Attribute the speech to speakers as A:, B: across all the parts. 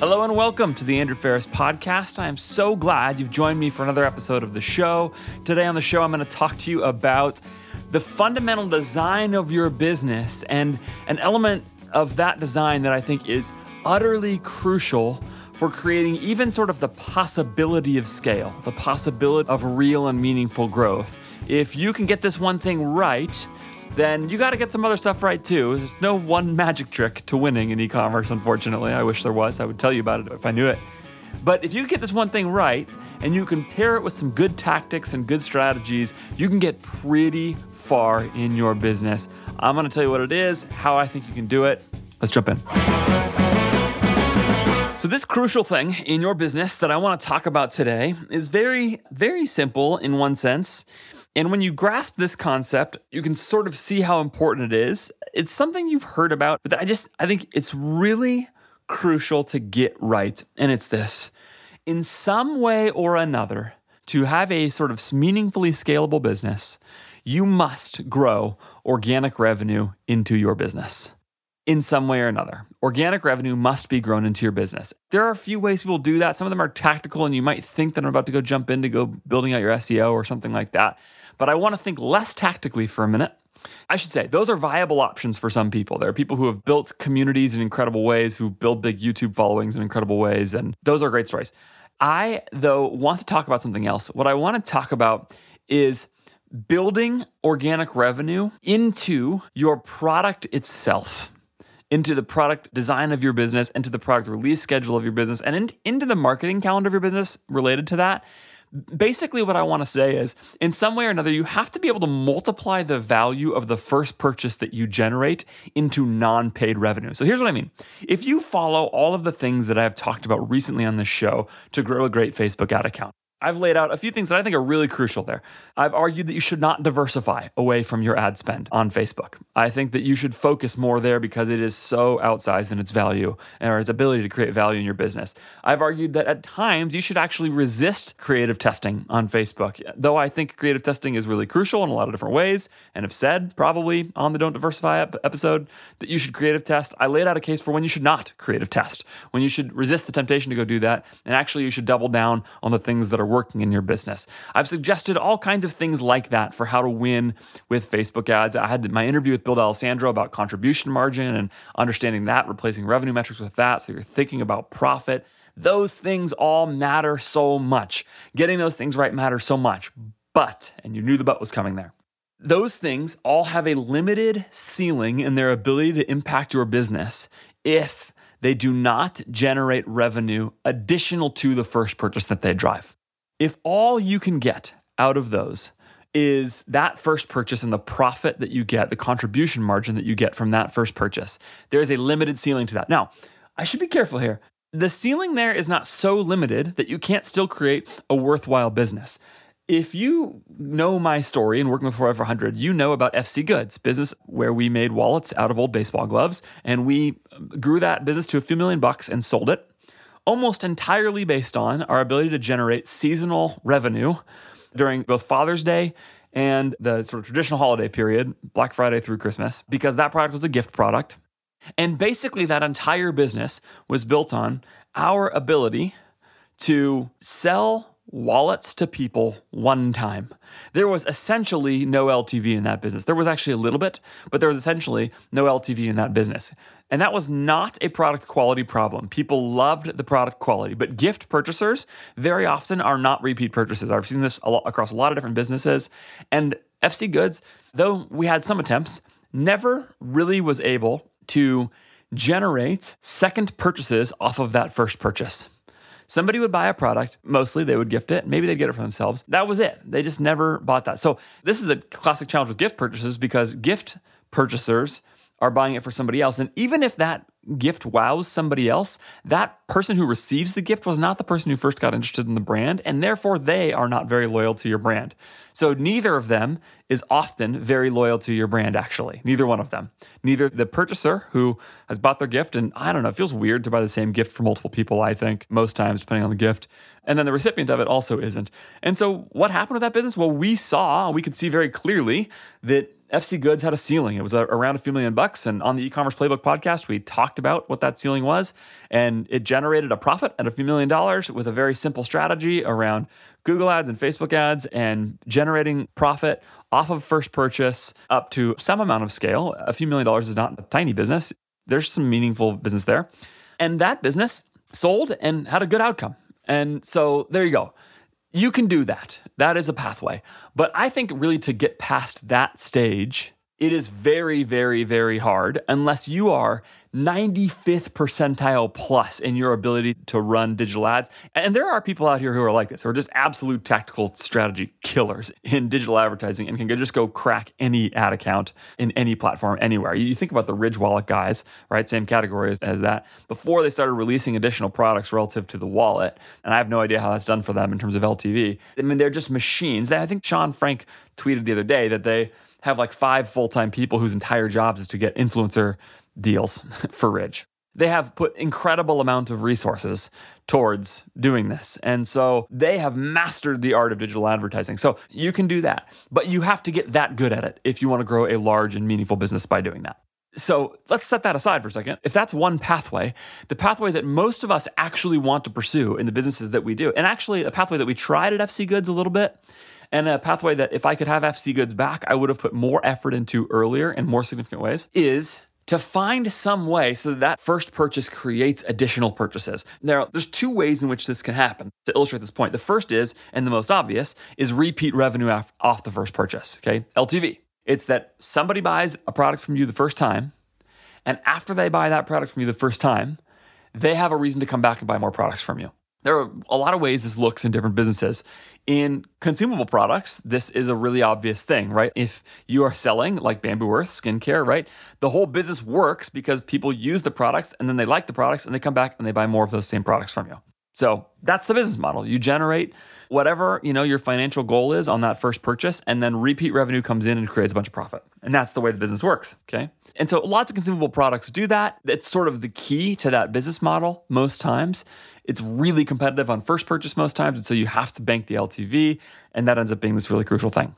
A: Hello and welcome to the Andrew Faris podcast. I am so glad you've joined me for another episode of the show. Today on the show, I'm going to talk to you about the fundamental design of your business and an element of that design that I think is utterly crucial for creating even sort of the possibility of scale, the possibility of real and meaningful growth. If you can get this one thing right, then you got to get some other stuff right too. There's no one magic trick to winning in e commerce, unfortunately. I wish there was. I would tell you about it if I knew it. But if you get this one thing right and you can pair it with some good tactics and good strategies, you can get pretty far in your business. I'm going to tell you what it is, how I think you can do it. Let's jump in. So, this crucial thing in your business that I want to talk about today is very, very simple in one sense. And when you grasp this concept, you can sort of see how important it is. It's something you've heard about, but I just, I think it's really crucial to get right. And it's this in some way or another, to have a sort of meaningfully scalable business, you must grow organic revenue into your business in some way or another. Organic revenue must be grown into your business. There are a few ways people do that. Some of them are tactical, and you might think that I'm about to go jump in to go building out your SEO or something like that. But I want to think less tactically for a minute. I should say, those are viable options for some people. There are people who have built communities in incredible ways, who build big YouTube followings in incredible ways, and those are great stories. I, though, want to talk about something else. What I want to talk about is building organic revenue into your product itself into the product design of your business, into the product release schedule of your business, and in, into the marketing calendar of your business related to that basically what I want to say is in some way or another, you have to be able to multiply the value of the first purchase that you generate into non paid revenue. So here's what I mean. If you follow all of the things that I've talked about recently on this show to grow a great Facebook ad account, I've laid out a few things that I think are really crucial there. I've argued that you should not diversify away from your ad spend on Facebook. I think that you should focus more there because it is so outsized in its value or its ability to create value in your business. I've argued that at times you should actually resist creative testing on Facebook, though I think creative testing is really crucial in a lot of different ways and have said probably on the Don't Diversify episode that you should creative test. I laid out a case for when you should not creative test, when you should resist the temptation to go do that, and actually you should double down on the things that are working in your business. I've suggested all kinds of things like that for how to win with Facebook ads. I had my interview with Bill D'Alessandro about contribution margin and understanding that, replacing revenue metrics with that. So you're thinking about profit. Those things all matter so much. Getting those things right matters so much. But, and you knew the but was coming there. Those things all have a limited ceiling in their ability to impact your business if they do not generate revenue additional to the first purchase that they drive. If all you can get out of those is that first purchase and the profit that you get, the contribution margin that you get from that first purchase, there is a limited ceiling to that. Now, I should be careful here. The ceiling there is not so limited that you can't still create a worthwhile business. If you know my story and working with Forever 100, you know about FC Goods, business where we made wallets out of old baseball gloves, and we grew that business to a few million bucks and sold it almost entirely based on our ability to generate seasonal revenue during both Father's Day and the sort of traditional holiday period, Black Friday through Christmas, because that product was a gift product. And basically, that entire business was built on our ability to sell wallets to people one time. There was essentially no LTV in that business. There was actually a little bit, but there was essentially no LTV in that business. And that was not a product quality problem. People loved the product quality, but gift purchasers very often are not repeat purchases. I've seen this a lot, across a lot of different businesses. And FC Goods, though we had some attempts, never really was able to generate second purchases off of that first purchase. Somebody would buy a product, mostly they would gift it, maybe they'd get it for themselves. That was it. They just never bought that. So, this is a classic challenge with gift purchases because gift purchasers are buying it for somebody else. And even if that gift wows somebody else, that person who receives the gift was not the person who first got interested in the brand, and therefore they are not very loyal to your brand. So neither of them is often very loyal to your brand, actually. Neither one of them. Neither the purchaser who has bought their gift, and I don't know, it feels weird to buy the same gift for multiple people, I think, most times, depending on the gift. And then the recipient of it also isn't. And so what happened with that business? Well, we saw, we could see very clearly that FC Goods had a ceiling. It was around a few million bucks. And on the e commerce playbook podcast, we talked about what that ceiling was. And it generated a profit at a few million dollars with a very simple strategy around Google ads and Facebook ads and generating profit off of first purchase up to some amount of scale. A few million dollars is not a tiny business. There's some meaningful business there. And that business sold and had a good outcome. And so there you go. You can do that. That is a pathway. But I think really to get past that stage, it is very, very, very hard unless you are 95th percentile plus in your ability to run digital ads. And there are people out here who are like this, who are just absolute tactical strategy killers in digital advertising and can just go crack any ad account in any platform anywhere. You think about the Ridge Wallet guys, right? Same category as that. Before they started releasing additional products relative to the wallet, and I have no idea how that's done for them in terms of LTV. I mean, they're just machines. I think Sean Frank tweeted the other day that they have like five full time people whose entire jobs is to get influencer deals for Ridge. They have put incredible amount of resources towards doing this. And so they have mastered the art of digital advertising. So you can do that, but you have to get that good at it if you want to grow a large and meaningful business by doing that. So let's set that aside for a second. If that's one pathway, the pathway that most of us actually want to pursue in the businesses that we do, and actually a pathway that we tried at FC Goods a little bit, and a pathway that if I could have FC Goods back, I would have put more effort into earlier in more significant ways, is to find some way so that, that first purchase creates additional purchases. Now, there's two ways in which this can happen to illustrate this point. The first is, and the most obvious, is repeat revenue off, off the first purchase, okay? LTV. It's that somebody buys a product from you the first time, and after they buy that product from you the first time, they have a reason to come back and buy more products from you. There are a lot of ways this looks in different businesses. In consumable products, this is a really obvious thing, right? If you are selling like Bamboo Earth skincare, right? The whole business works because people use the products and then they like the products and they come back and they buy more of those same products from you. So that's the business model. You generate whatever, you know, your financial goal is on that first purchase and then repeat revenue comes in and creates a bunch of profit. And that's the way the business works, okay? And so lots of consumable products do that. It's sort of the key to that business model most times. It's really competitive on first purchase most times. And so you have to bank the LTV. And that ends up being this really crucial thing.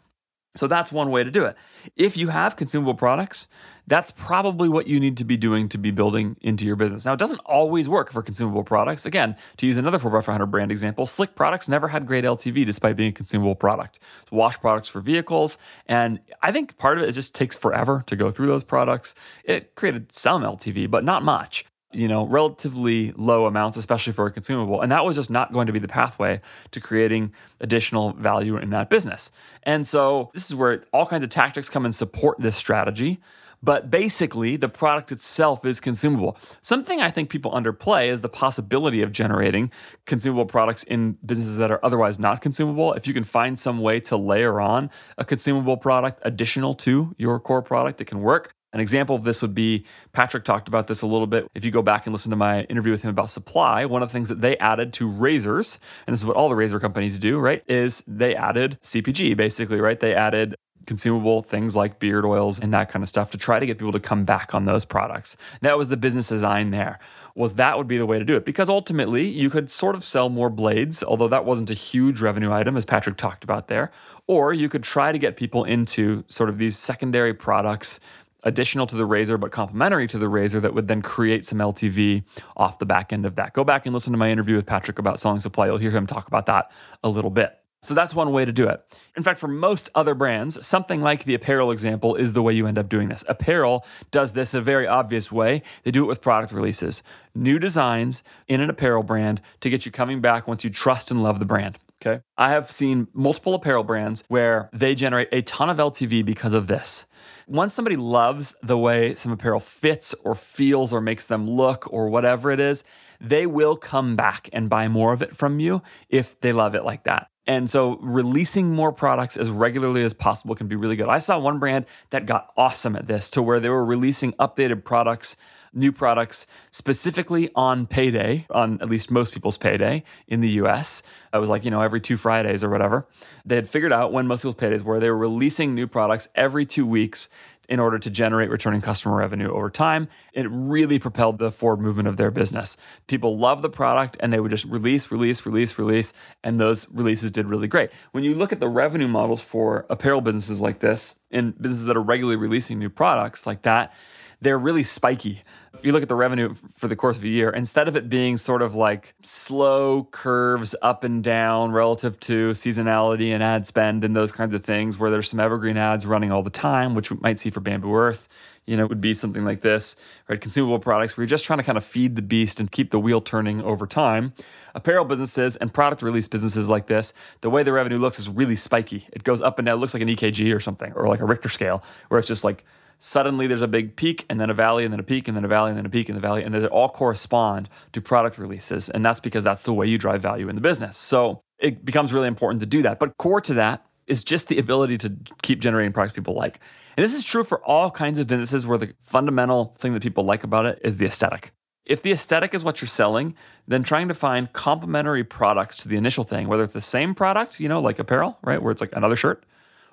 A: So that's one way to do it. If you have consumable products, that's probably what you need to be doing to be building into your business. Now, it doesn't always work for consumable products. Again, to use another 4x500 brand example, Slick products never had great LTV despite being a consumable product. It's wash products for vehicles. And I think part of it, it just takes forever to go through those products. It created some LTV, but not much you know, relatively low amounts, especially for a consumable. And that was just not going to be the pathway to creating additional value in that business. And so this is where all kinds of tactics come and support this strategy. But basically, the product itself is consumable. Something I think people underplay is the possibility of generating consumable products in businesses that are otherwise not consumable. If you can find some way to layer on a consumable product additional to your core product, it can work. An example of this would be Patrick talked about this a little bit. If you go back and listen to my interview with him about supply, one of the things that they added to razors, and this is what all the razor companies do, right, is they added CPG basically, right? They added consumable things like beard oils and that kind of stuff to try to get people to come back on those products. That was the business design there. Was that would be the way to do it because ultimately you could sort of sell more blades, although that wasn't a huge revenue item as Patrick talked about there, or you could try to get people into sort of these secondary products additional to the razor but complementary to the razor that would then create some LTV off the back end of that. Go back and listen to my interview with Patrick about selling supply. You'll hear him talk about that a little bit. So that's one way to do it. In fact, for most other brands, something like the apparel example is the way you end up doing this. Apparel does this a very obvious way. They do it with product releases, new designs in an apparel brand to get you coming back once you trust and love the brand. Okay. I have seen multiple apparel brands where they generate a ton of LTV because of this once somebody loves the way some apparel fits or feels or makes them look or whatever it is, they will come back and buy more of it from you if they love it like that. And so releasing more products as regularly as possible can be really good. I saw one brand that got awesome at this to where they were releasing updated products new products specifically on payday, on at least most people's payday in the US. It was like, you know, every two Fridays or whatever. They had figured out when most people's paydays were. They were releasing new products every two weeks in order to generate returning customer revenue over time. It really propelled the forward movement of their business. People love the product and they would just release, release, release, release, and those releases did really great. When you look at the revenue models for apparel businesses like this, and businesses that are regularly releasing new products like that, they're really spiky. If you look at the revenue for the course of a year, instead of it being sort of like slow curves up and down relative to seasonality and ad spend and those kinds of things, where there's some evergreen ads running all the time, which we might see for Bamboo Earth, you know, would be something like this, right? Consumable products where you're just trying to kind of feed the beast and keep the wheel turning over time. Apparel businesses and product release businesses like this, the way the revenue looks is really spiky. It goes up and down, it looks like an EKG or something, or like a Richter scale, where it's just like suddenly there's a big peak and then a valley and then a peak and then a valley and then a peak and the valley and they all correspond to product releases and that's because that's the way you drive value in the business. So it becomes really important to do that. But core to that is just the ability to keep generating products people like. And this is true for all kinds of businesses where the fundamental thing that people like about it is the aesthetic. If the aesthetic is what you're selling, then trying to find complementary products to the initial thing, whether it's the same product, you know, like apparel, right, where it's like another shirt,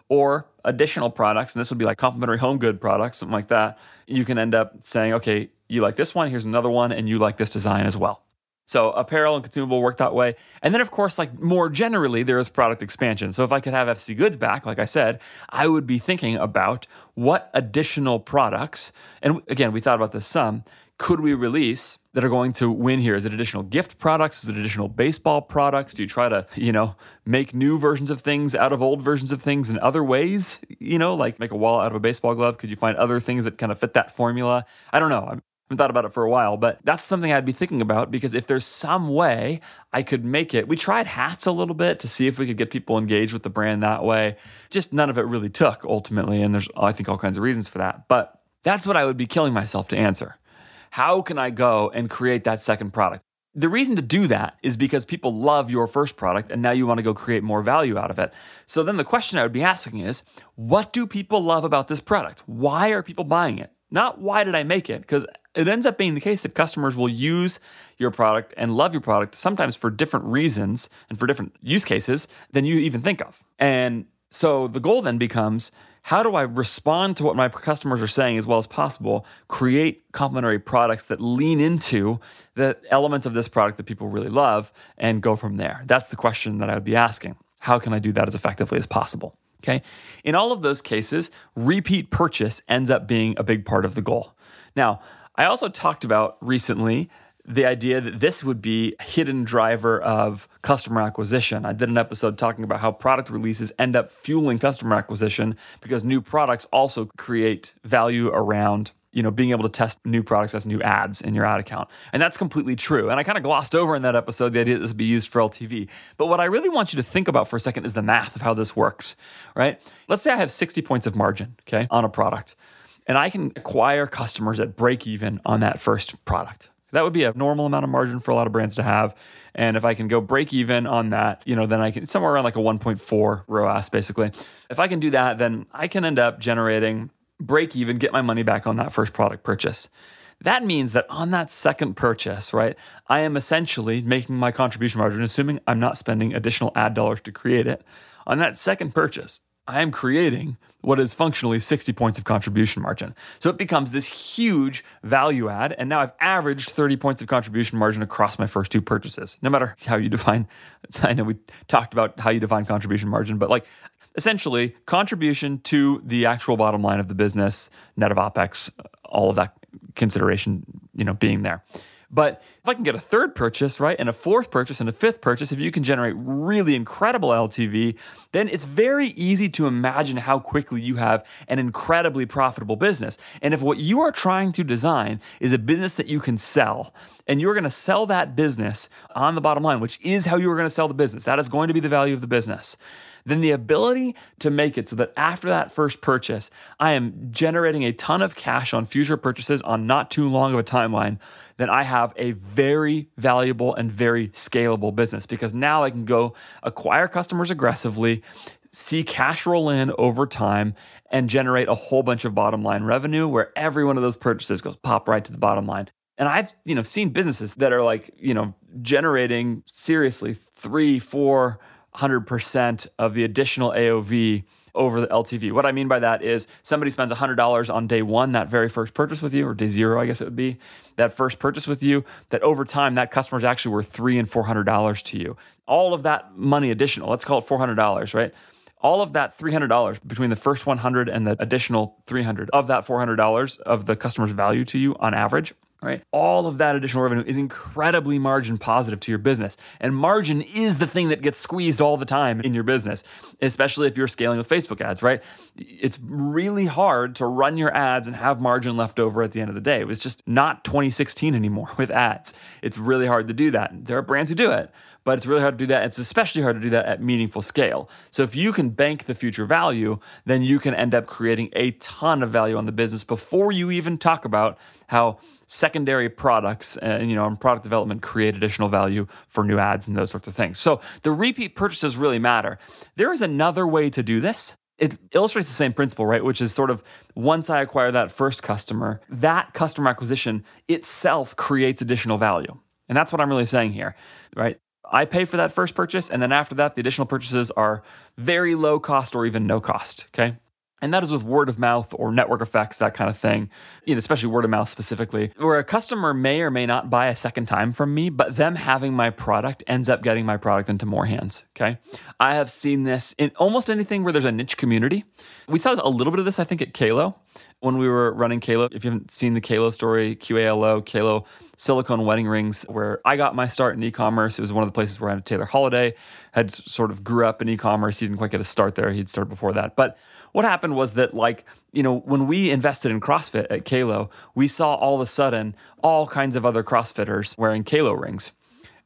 A: or additional products, and this would be like complementary home good products, something like that, you can end up saying, okay, you like this one, here's another one, and you like this design as well. So apparel and consumable work that way. And then of course, like more generally, there is product expansion. So if I could have FC Goods back, like I said, I would be thinking about what additional products, and again, we thought about this some, could we release that are going to win here? Is it additional gift products? Is it additional baseball products? Do you try to, you know, make new versions of things out of old versions of things in other ways? You know, like make a wallet out of a baseball glove? Could you find other things that kind of fit that formula? I don't know. I haven't thought about it for a while, but that's something I'd be thinking about because if there's some way I could make it, we tried hats a little bit to see if we could get people engaged with the brand that way. Just none of it really took ultimately. And there's, I think, all kinds of reasons for that. But that's what I would be killing myself to answer. How can I go and create that second product? The reason to do that is because people love your first product and now you want to go create more value out of it. So then the question I would be asking is what do people love about this product? Why are people buying it? Not why did I make it? Because it ends up being the case that customers will use your product and love your product sometimes for different reasons and for different use cases than you even think of. And so the goal then becomes how do I respond to what my customers are saying as well as possible, create complementary products that lean into the elements of this product that people really love, and go from there? That's the question that I would be asking. How can I do that as effectively as possible? Okay. In all of those cases, repeat purchase ends up being a big part of the goal. Now, I also talked about recently the idea that this would be a hidden driver of customer acquisition. I did an episode talking about how product releases end up fueling customer acquisition because new products also create value around you know being able to test new products as new ads in your ad account. And that's completely true. And i kind of glossed over in that episode the idea that this would be used for ltv but what i really want you to think about for a second is the math of how this works right? Let's say i have 60 points of margin okay on a product and i can acquire customers at break even on that first product that would be a normal amount of margin for a lot of brands to have. And if I can go break even on that, you know, then I can somewhere around like a 1.4 ROAS basically. If I can do that, then I can end up generating break even, get my money back on that first product purchase. That means that on that second purchase, right, I am essentially making my contribution margin, assuming I'm not spending additional ad dollars to create it. On that second purchase, I am creating what is functionally 60 points of contribution margin. So it becomes this huge value add. And now I've averaged 30 points of contribution margin across my first two purchases, no matter how you define. I know we talked about how you define contribution margin, but like essentially contribution to the actual bottom line of the business, net of OPEX, all of that consideration, you know, being there. But if I can get a third purchase, right, and a fourth purchase and a fifth purchase, if you can generate really incredible LTV, then it's very easy to imagine how quickly you have an incredibly profitable business. And if what you are trying to design is a business that you can sell, and you're going to sell that business on the bottom line, which is how you are going to sell the business, that is going to be the value of the business then the ability to make it so that after that first purchase, I am generating a ton of cash on future purchases on not too long of a timeline, then I have a very valuable and very scalable business because now I can go acquire customers aggressively, see cash roll in over time and generate a whole bunch of bottom line revenue where every one of those purchases goes pop right to the bottom line. And I've, you know, seen businesses that are like, you know, generating seriously three, four, 100% of the additional AOV over the LTV. What I mean by that is somebody spends $100 on day one, that very first purchase with you, or day zero, I guess it would be, that first purchase with you, that over time, that customer is actually worth three and $400 to you. All of that money additional, let's call it $400, right? all of that $300 between the first 100 and the additional 300 of that $400 of the customer's value to you on average right? All of that additional revenue is incredibly margin positive to your business. And margin is the thing that gets squeezed all the time in your business, especially if you're scaling with Facebook ads, right? It's really hard to run your ads and have margin left over at the end of the day. It was just not 2016 anymore with ads. It's really hard to do that. There are brands who do it, but it's really hard to do that. It's especially hard to do that at meaningful scale. So if you can bank the future value, then you can end up creating a ton of value on the business before you even talk about how secondary products and you know and product development create additional value for new ads and those sorts of things. So the repeat purchases really matter. There is another way to do this. It illustrates the same principle, right? Which is sort of once I acquire that first customer, that customer acquisition itself creates additional value. And that's what I'm really saying here, right? I pay for that first purchase, and then after that, the additional purchases are very low cost or even no cost. Okay. And that is with word of mouth or network effects, that kind of thing, you know, especially word of mouth specifically, where a customer may or may not buy a second time from me, but them having my product ends up getting my product into more hands. Okay. I have seen this in almost anything where there's a niche community. We saw a little bit of this, I think, at Qalo when we were running Qalo. If you haven't seen the Qalo story, QALO, Qalo silicone wedding rings, where I got my start in e-commerce. It was one of the places where I had Taylor Holiday had sort of grew up in e-commerce. He didn't quite get a start there. He'd started before that, but what happened was that like you know when we invested in CrossFit at Qalo, we saw all of a sudden all kinds of other CrossFitters wearing Qalo rings.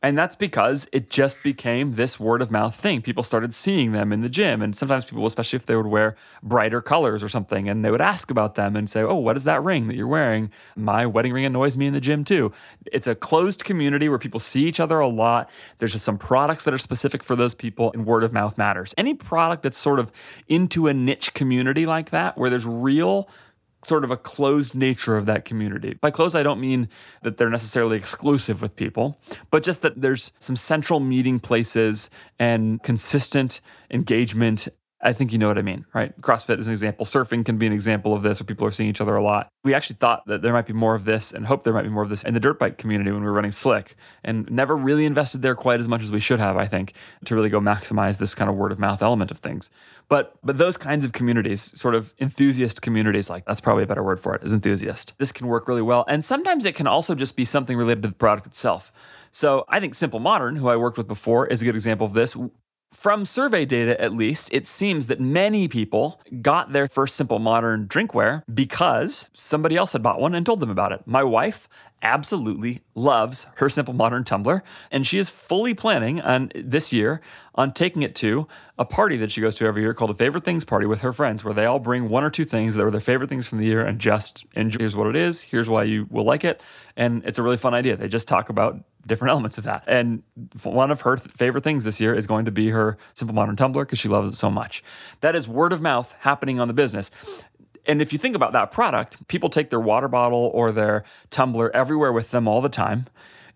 A: And that's because it just became this word of mouth thing. People started seeing them in the gym. And sometimes people, especially if they would wear brighter colors or something, and they would ask about them and say, Oh, what is that ring that you're wearing? My wedding ring annoys me in the gym too. It's a closed community where people see each other a lot. There's just some products that are specific for those people, and word of mouth matters. Any product that's sort of into a niche community like that, where there's real sort of a closed nature of that community. By closed, I don't mean that they're necessarily exclusive with people, but just that there's some central meeting places and consistent engagement I think you know what I mean, right? CrossFit is an example. Surfing can be an example of this where people are seeing each other a lot. We actually thought that there might be more of this and hope there might be more of this in the dirt bike community when we were running Slick and never really invested there quite as much as we should have, I think, to really go maximize this kind of word of mouth element of things. But but those kinds of communities, sort of enthusiast communities, like that's probably a better word for it, is enthusiast. This can work really well. And sometimes it can also just be something related to the product itself. So I think Simple Modern, who I worked with before, is a good example of this. From survey data, at least, it seems that many people got their first simple modern drinkware because somebody else had bought one and told them about it. My wife absolutely loves her simple modern tumbler, and she is fully planning on this year on taking it to a party that she goes to every year called a favorite things party with her friends, where they all bring one or two things that are their favorite things from the year and just enjoy. Here's what it is. Here's why you will like it, and it's a really fun idea. They just talk about different elements of that. And one of her favorite things this year is going to be her Simple Modern Tumbler because she loves it so much. That is word of mouth happening on the business. And if you think about that product, people take their water bottle or their tumbler everywhere with them all the time.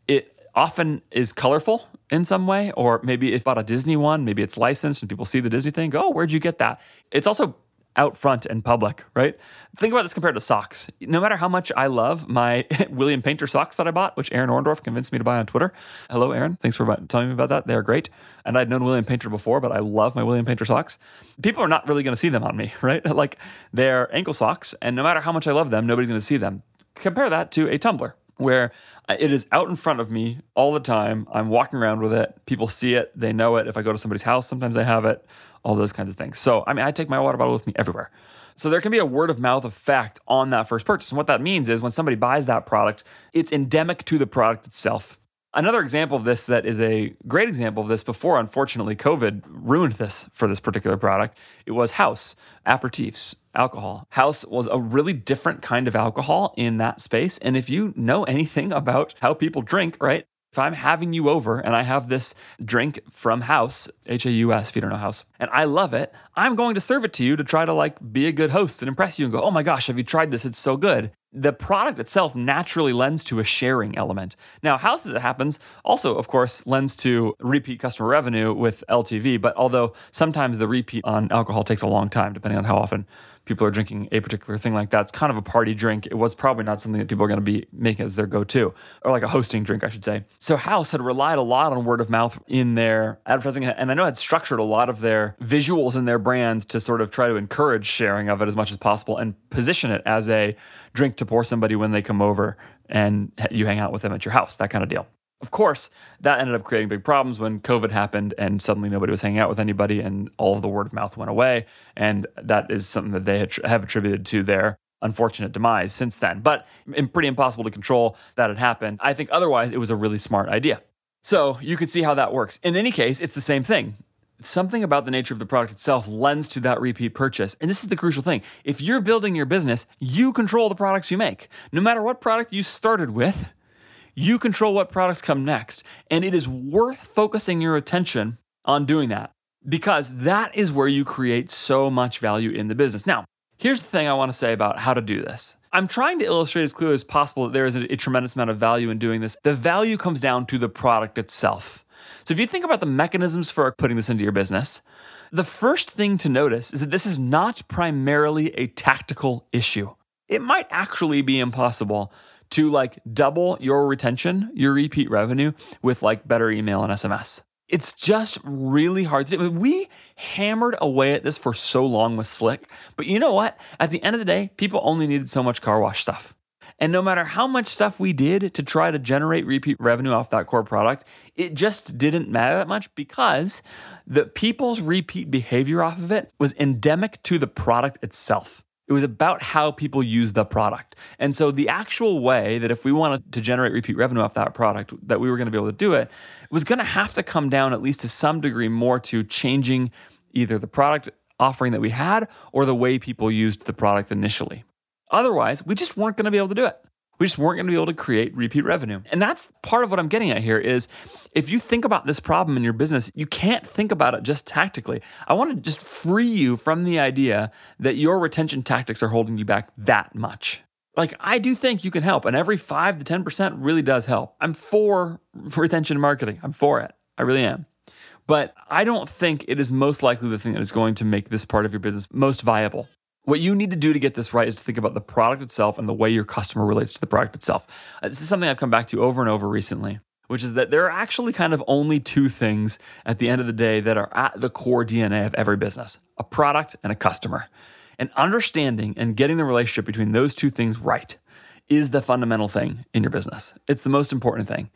A: It often is colorful in some way, or maybe if bought a Disney one, maybe it's licensed and people see the Disney thing, go, oh, where'd you get that? It's also out front and public, right? Think about this compared to socks. No matter how much I love my William Painter socks that I bought, which Aaron Orndorff convinced me to buy on Twitter. Hello, Aaron. Thanks for telling me about that. They're great. And I'd known William Painter before, but I love my William Painter socks. People are not really going to see them on me, right? Like they're ankle socks, and no matter how much I love them, nobody's going to see them. Compare that to a tumbler where it is out in front of me all the time. I'm walking around with it. People see it. They know it. If I go to somebody's house, sometimes I have it all those kinds of things. So, I mean, I take my water bottle with me everywhere. So there can be a word of mouth effect on that first purchase. And what that means is when somebody buys that product, it's endemic to the product itself. Another example of this that is a great example of this before, unfortunately, COVID ruined this for this particular product. It was Haus aperitifs, alcohol. Haus was a really different kind of alcohol in that space. And if you know anything about how people drink, right, if I'm having you over and I have this drink from Haus, H A U S, if you don't know Haus, and I love it, I'm going to serve it to you to try to like be a good host and impress you and go, oh my gosh, have you tried this? It's so good. The product itself naturally lends to a sharing element. Now, Haus as it happens also, of course, lends to repeat customer revenue with LTV, but although sometimes the repeat on alcohol takes a long time, depending on how often people are drinking a particular thing like that. It's kind of a party drink. It was probably not something that people are going to be making as their go to, or like a hosting drink, I should say. So Haus had relied a lot on word of mouth in their advertising, and I know had structured a lot of their visuals in their brand to sort of try to encourage sharing of it as much as possible and position it as a drink to pour somebody when they come over and you hang out with them at your house, that kind of deal. Of course, that ended up creating big problems when COVID happened and suddenly nobody was hanging out with anybody and all of the word of mouth went away. And that is something that they have attributed to their unfortunate demise since then. But pretty impossible to control that had happened. I think otherwise it was a really smart idea. So you could see how that works. In any case, it's the same thing. Something about the nature of the product itself lends to that repeat purchase. And this is the crucial thing. If you're building your business, you control the products you make. No matter what product you started with, you control what products come next. And it is worth focusing your attention on doing that because that is where you create so much value in the business. Now, here's the thing I want to say about how to do this. I'm trying to illustrate as clearly as possible that there is a, a tremendous amount of value in doing this. The value comes down to the product itself. So if you think about the mechanisms for putting this into your business, the first thing to notice is that this is not primarily a tactical issue. It might actually be impossible to like double your retention, your repeat revenue with like better email and SMS. It's just really hard to do. We hammered away at this for so long with Slick, but you know what? At the end of the day, people only needed so much car wash stuff. And no matter how much stuff we did to try to generate repeat revenue off that core product, it just didn't matter that much because the people's repeat behavior off of it was endemic to the product itself. It was about how people use the product. And so the actual way that if we wanted to generate repeat revenue off that product, that we were going to be able to do it, was going to have to come down at least to some degree more to changing either the product offering that we had or the way people used the product initially. Otherwise, we just weren't going to be able to do it we just weren't going to be able to create repeat revenue. And that's part of what I'm getting at here is if you think about this problem in your business, you can't think about it just tactically. I want to just free you from the idea that your retention tactics are holding you back that much. Like I do think you can help and every 5 to 10% really does help. I'm for retention marketing. I'm for it. I really am. But I don't think it is most likely the thing that is going to make this part of your business most viable. What you need to do to get this right is to think about the product itself and the way your customer relates to the product itself. Uh, this is something I've come back to over and over recently, which is that there are actually kind of only two things at the end of the day that are at the core DNA of every business a product and a customer. And understanding and getting the relationship between those two things right is the fundamental thing in your business. It's the most important thing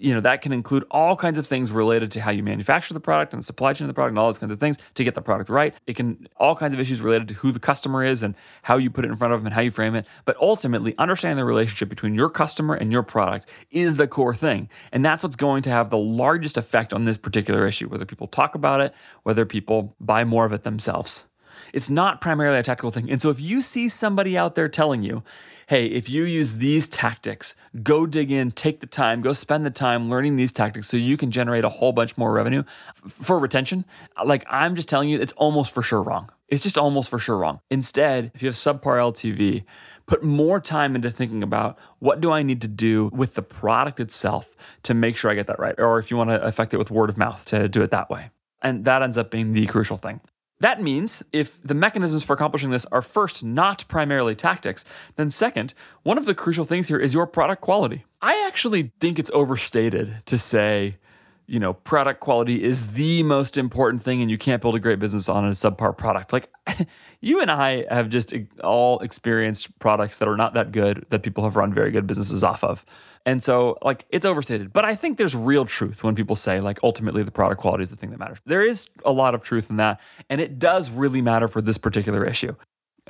A: you know that can include all kinds of things related to how you manufacture the product and the supply chain of the product and all those kinds of things to get the product right. It can all kinds of issues related to who the customer is and how you put it in front of them and how you frame it. But ultimately understanding the relationship between your customer and your product is the core thing. And that's what's going to have the largest effect on this particular issue whether people talk about it whether people buy more of it themselves. It's not primarily a tactical thing. And so if you see somebody out there telling you, hey, if you use these tactics, go dig in, take the time, go spend the time learning these tactics so you can generate a whole bunch more revenue f- for retention, like I'm just telling you, it's almost for sure wrong. It's just almost for sure wrong. Instead, if you have subpar LTV, put more time into thinking about what do I need to do with the product itself to make sure I get that right. Or if you want to affect it with word of mouth to do it that way. And that ends up being the crucial thing. That means if the mechanisms for accomplishing this are first not primarily tactics, then second, one of the crucial things here is your product quality. I actually think it's overstated to say, you know, product quality is the most important thing and you can't build a great business on a subpar product. Like you and I have just all experienced products that are not that good that people have run very good businesses off of. And so, like, it's overstated. But I think there's real truth when people say, like, ultimately the product quality is the thing that matters. There is a lot of truth in that. And it does really matter for this particular issue.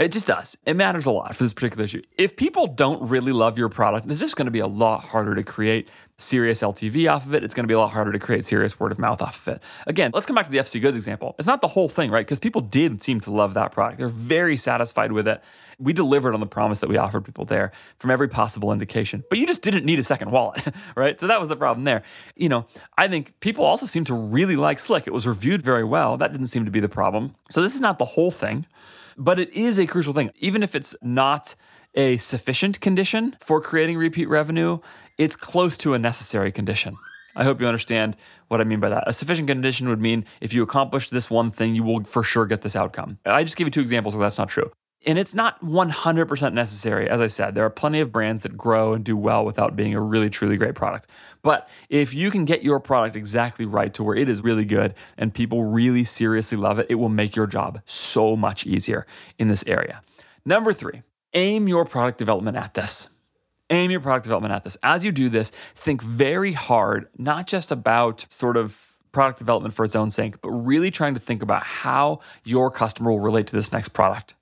A: It just does. It matters a lot for this particular issue. If people don't really love your product, it's just going to be a lot harder to create serious LTV off of it. It's going to be a lot harder to create serious word of mouth off of it. Again, let's come back to the FC Goods example. It's not the whole thing, right? Because people did seem to love that product. They're very satisfied with it. We delivered on the promise that we offered people there from every possible indication. But you just didn't need a second wallet, right? So that was the problem there. You know, I think people also seem to really like Slick. It was reviewed very well. That didn't seem to be the problem. So this is not the whole thing but it is a crucial thing. Even if it's not a sufficient condition for creating repeat revenue, it's close to a necessary condition. I hope you understand what I mean by that. A sufficient condition would mean if you accomplish this one thing, you will for sure get this outcome. I just gave you two examples where that's not true. And it's not 100% necessary. As I said, there are plenty of brands that grow and do well without being a really, truly great product. But if you can get your product exactly right to where it is really good and people really seriously love it, it will make your job so much easier in this area. Number three, aim your product development at this. Aim your product development at this. As you do this, think very hard, not just about sort of product development for its own sake, but really trying to think about how your customer will relate to this next product.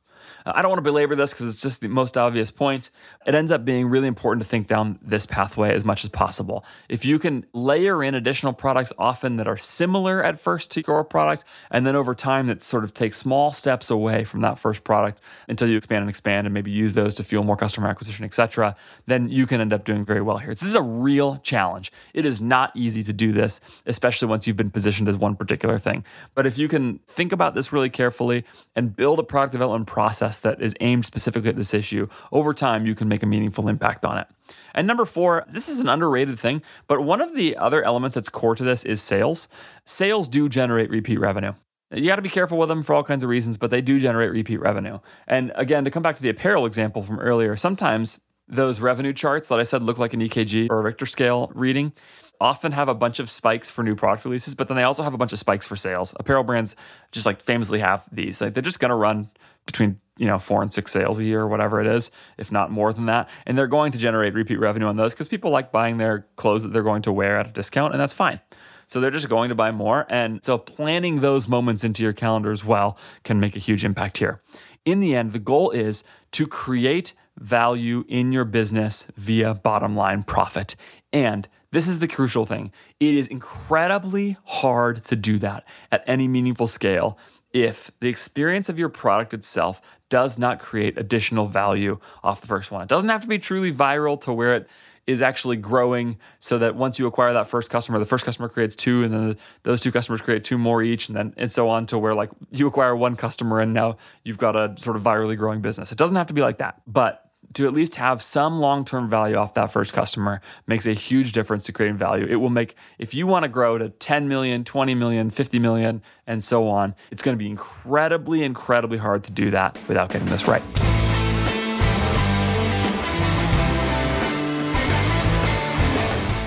A: Uh, I don't want to belabor this because it's just the most obvious point. It ends up being really important to think down this pathway as much as possible. If you can layer in additional products often that are similar at first to your product, and then over time that sort of take small steps away from that first product until you expand and expand and maybe use those to fuel more customer acquisition, etc., then you can end up doing very well here. This is a real challenge. It is not easy to do this, especially once you've been positioned as one particular thing. But if you can think about this really carefully and build a product development process that is aimed specifically at this issue, over time you can make a meaningful impact on it. And number four, this is an underrated thing, but one of the other elements that's core to this is sales. Sales do generate repeat revenue. You got to be careful with them for all kinds of reasons, but they do generate repeat revenue. And again, to come back to the apparel example from earlier, sometimes those revenue charts that I said look like an EKG or a Richter scale reading often have a bunch of spikes for new product releases, but then they also have a bunch of spikes for sales. Apparel brands just like famously have these. Like they're just going to run between you know four and six sales a year or whatever it is if not more than that. And they're going to generate repeat revenue on those because people like buying their clothes that they're going to wear at a discount and that's fine. So they're just going to buy more and so planning those moments into your calendar as well can make a huge impact here. In the end the goal is to create value in your business via bottom line profit. And this is the crucial thing. It is incredibly hard to do that at any meaningful scale if the experience of your product itself does not create additional value off the first one. It doesn't have to be truly viral to where it is actually growing so that once you acquire that first customer, the first customer creates two, and then those two customers create two more each, and then and so on to where like you acquire one customer and now you've got a sort of virally growing business. It doesn't have to be like that, but to at least have some long term value off that first customer makes a huge difference to creating value. It will make, if you want to grow to 10 million, 20 million, 50 million, and so on, it's going to be incredibly, incredibly hard to do that without getting this right.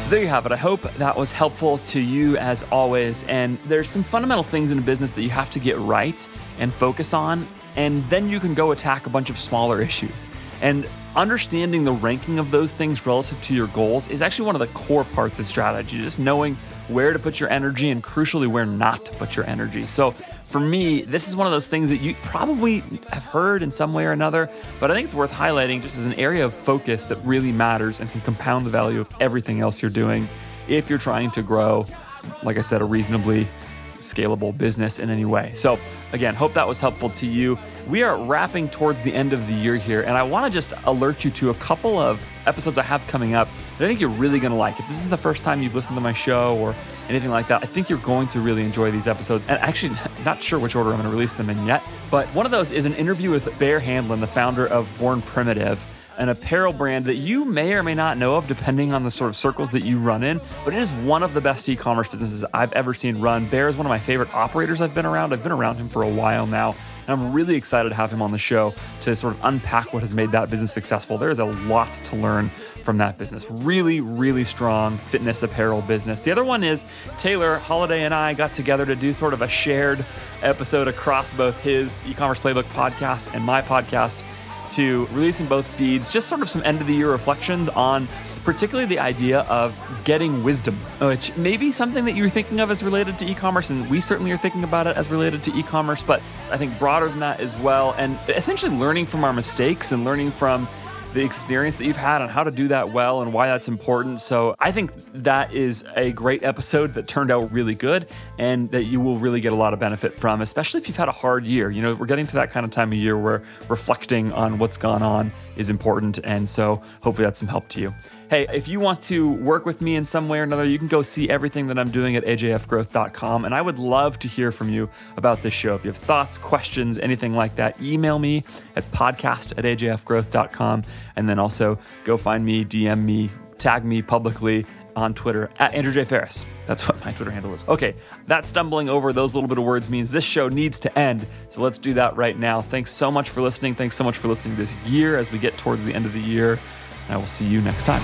A: So there you have it. I hope that was helpful to you as always. And there's some fundamental things in a business that you have to get right and focus on, and then you can go attack a bunch of smaller issues. And understanding the ranking of those things relative to your goals is actually one of the core parts of strategy, just knowing where to put your energy and crucially where not to put your energy. So for me, this is one of those things that you probably have heard in some way or another, but I think it's worth highlighting just as an area of focus that really matters and can compound the value of everything else you're doing if you're trying to grow, like I said, a reasonably scalable business in any way. So, again, hope that was helpful to you. We are wrapping towards the end of the year here, and I want to just alert you to a couple of episodes I have coming up that I think you're really going to like. If this is the first time you've listened to my show or anything like that, I think you're going to really enjoy these episodes. And actually, not sure which order I'm going to release them in yet, but one of those is an interview with Bear Handlon, the founder of Born Primitive an apparel brand that you may or may not know of, depending on the sort of circles that you run in. But it is one of the best e commerce businesses I've ever seen run. Bear is one of my favorite operators I've been around. I've been around him for a while now. And I'm really excited to have him on the show to sort of unpack what has made that business successful. There is a lot to learn from that business. Really, really strong fitness apparel business. The other one is Taylor Holiday and I got together to do sort of a shared episode across both his e commerce playbook podcast and my podcast to releasing both feeds, just sort of some end of the year reflections on particularly the idea of getting wisdom, which may be something that you're thinking of as related to e commerce, and we certainly are thinking about it as related to e commerce, but I think broader than that as well. And essentially learning from our mistakes and learning from the experience that you've had on how to do that well and why that's important. So I think that is a great episode that turned out really good and that you will really get a lot of benefit from, especially if you've had a hard year. You know, we're getting to that kind of time of year where reflecting on what's gone on is important. And so hopefully that's some help to you. Hey, if you want to work with me in some way or another, you can go see everything that I'm doing at ajfgrowth.com. And I would love to hear from you about this show. If you have thoughts, questions, anything like that, email me at podcast at ajfgrowth.com. And then also go find me, DM me, tag me publicly on Twitter at Andrew J. Faris. That's what my Twitter handle is. Okay, that stumbling over those little bit of words means this show needs to end. So let's do that right now. Thanks so much for listening. Thanks so much for listening this year as we get towards the end of the year. And I will see you next time.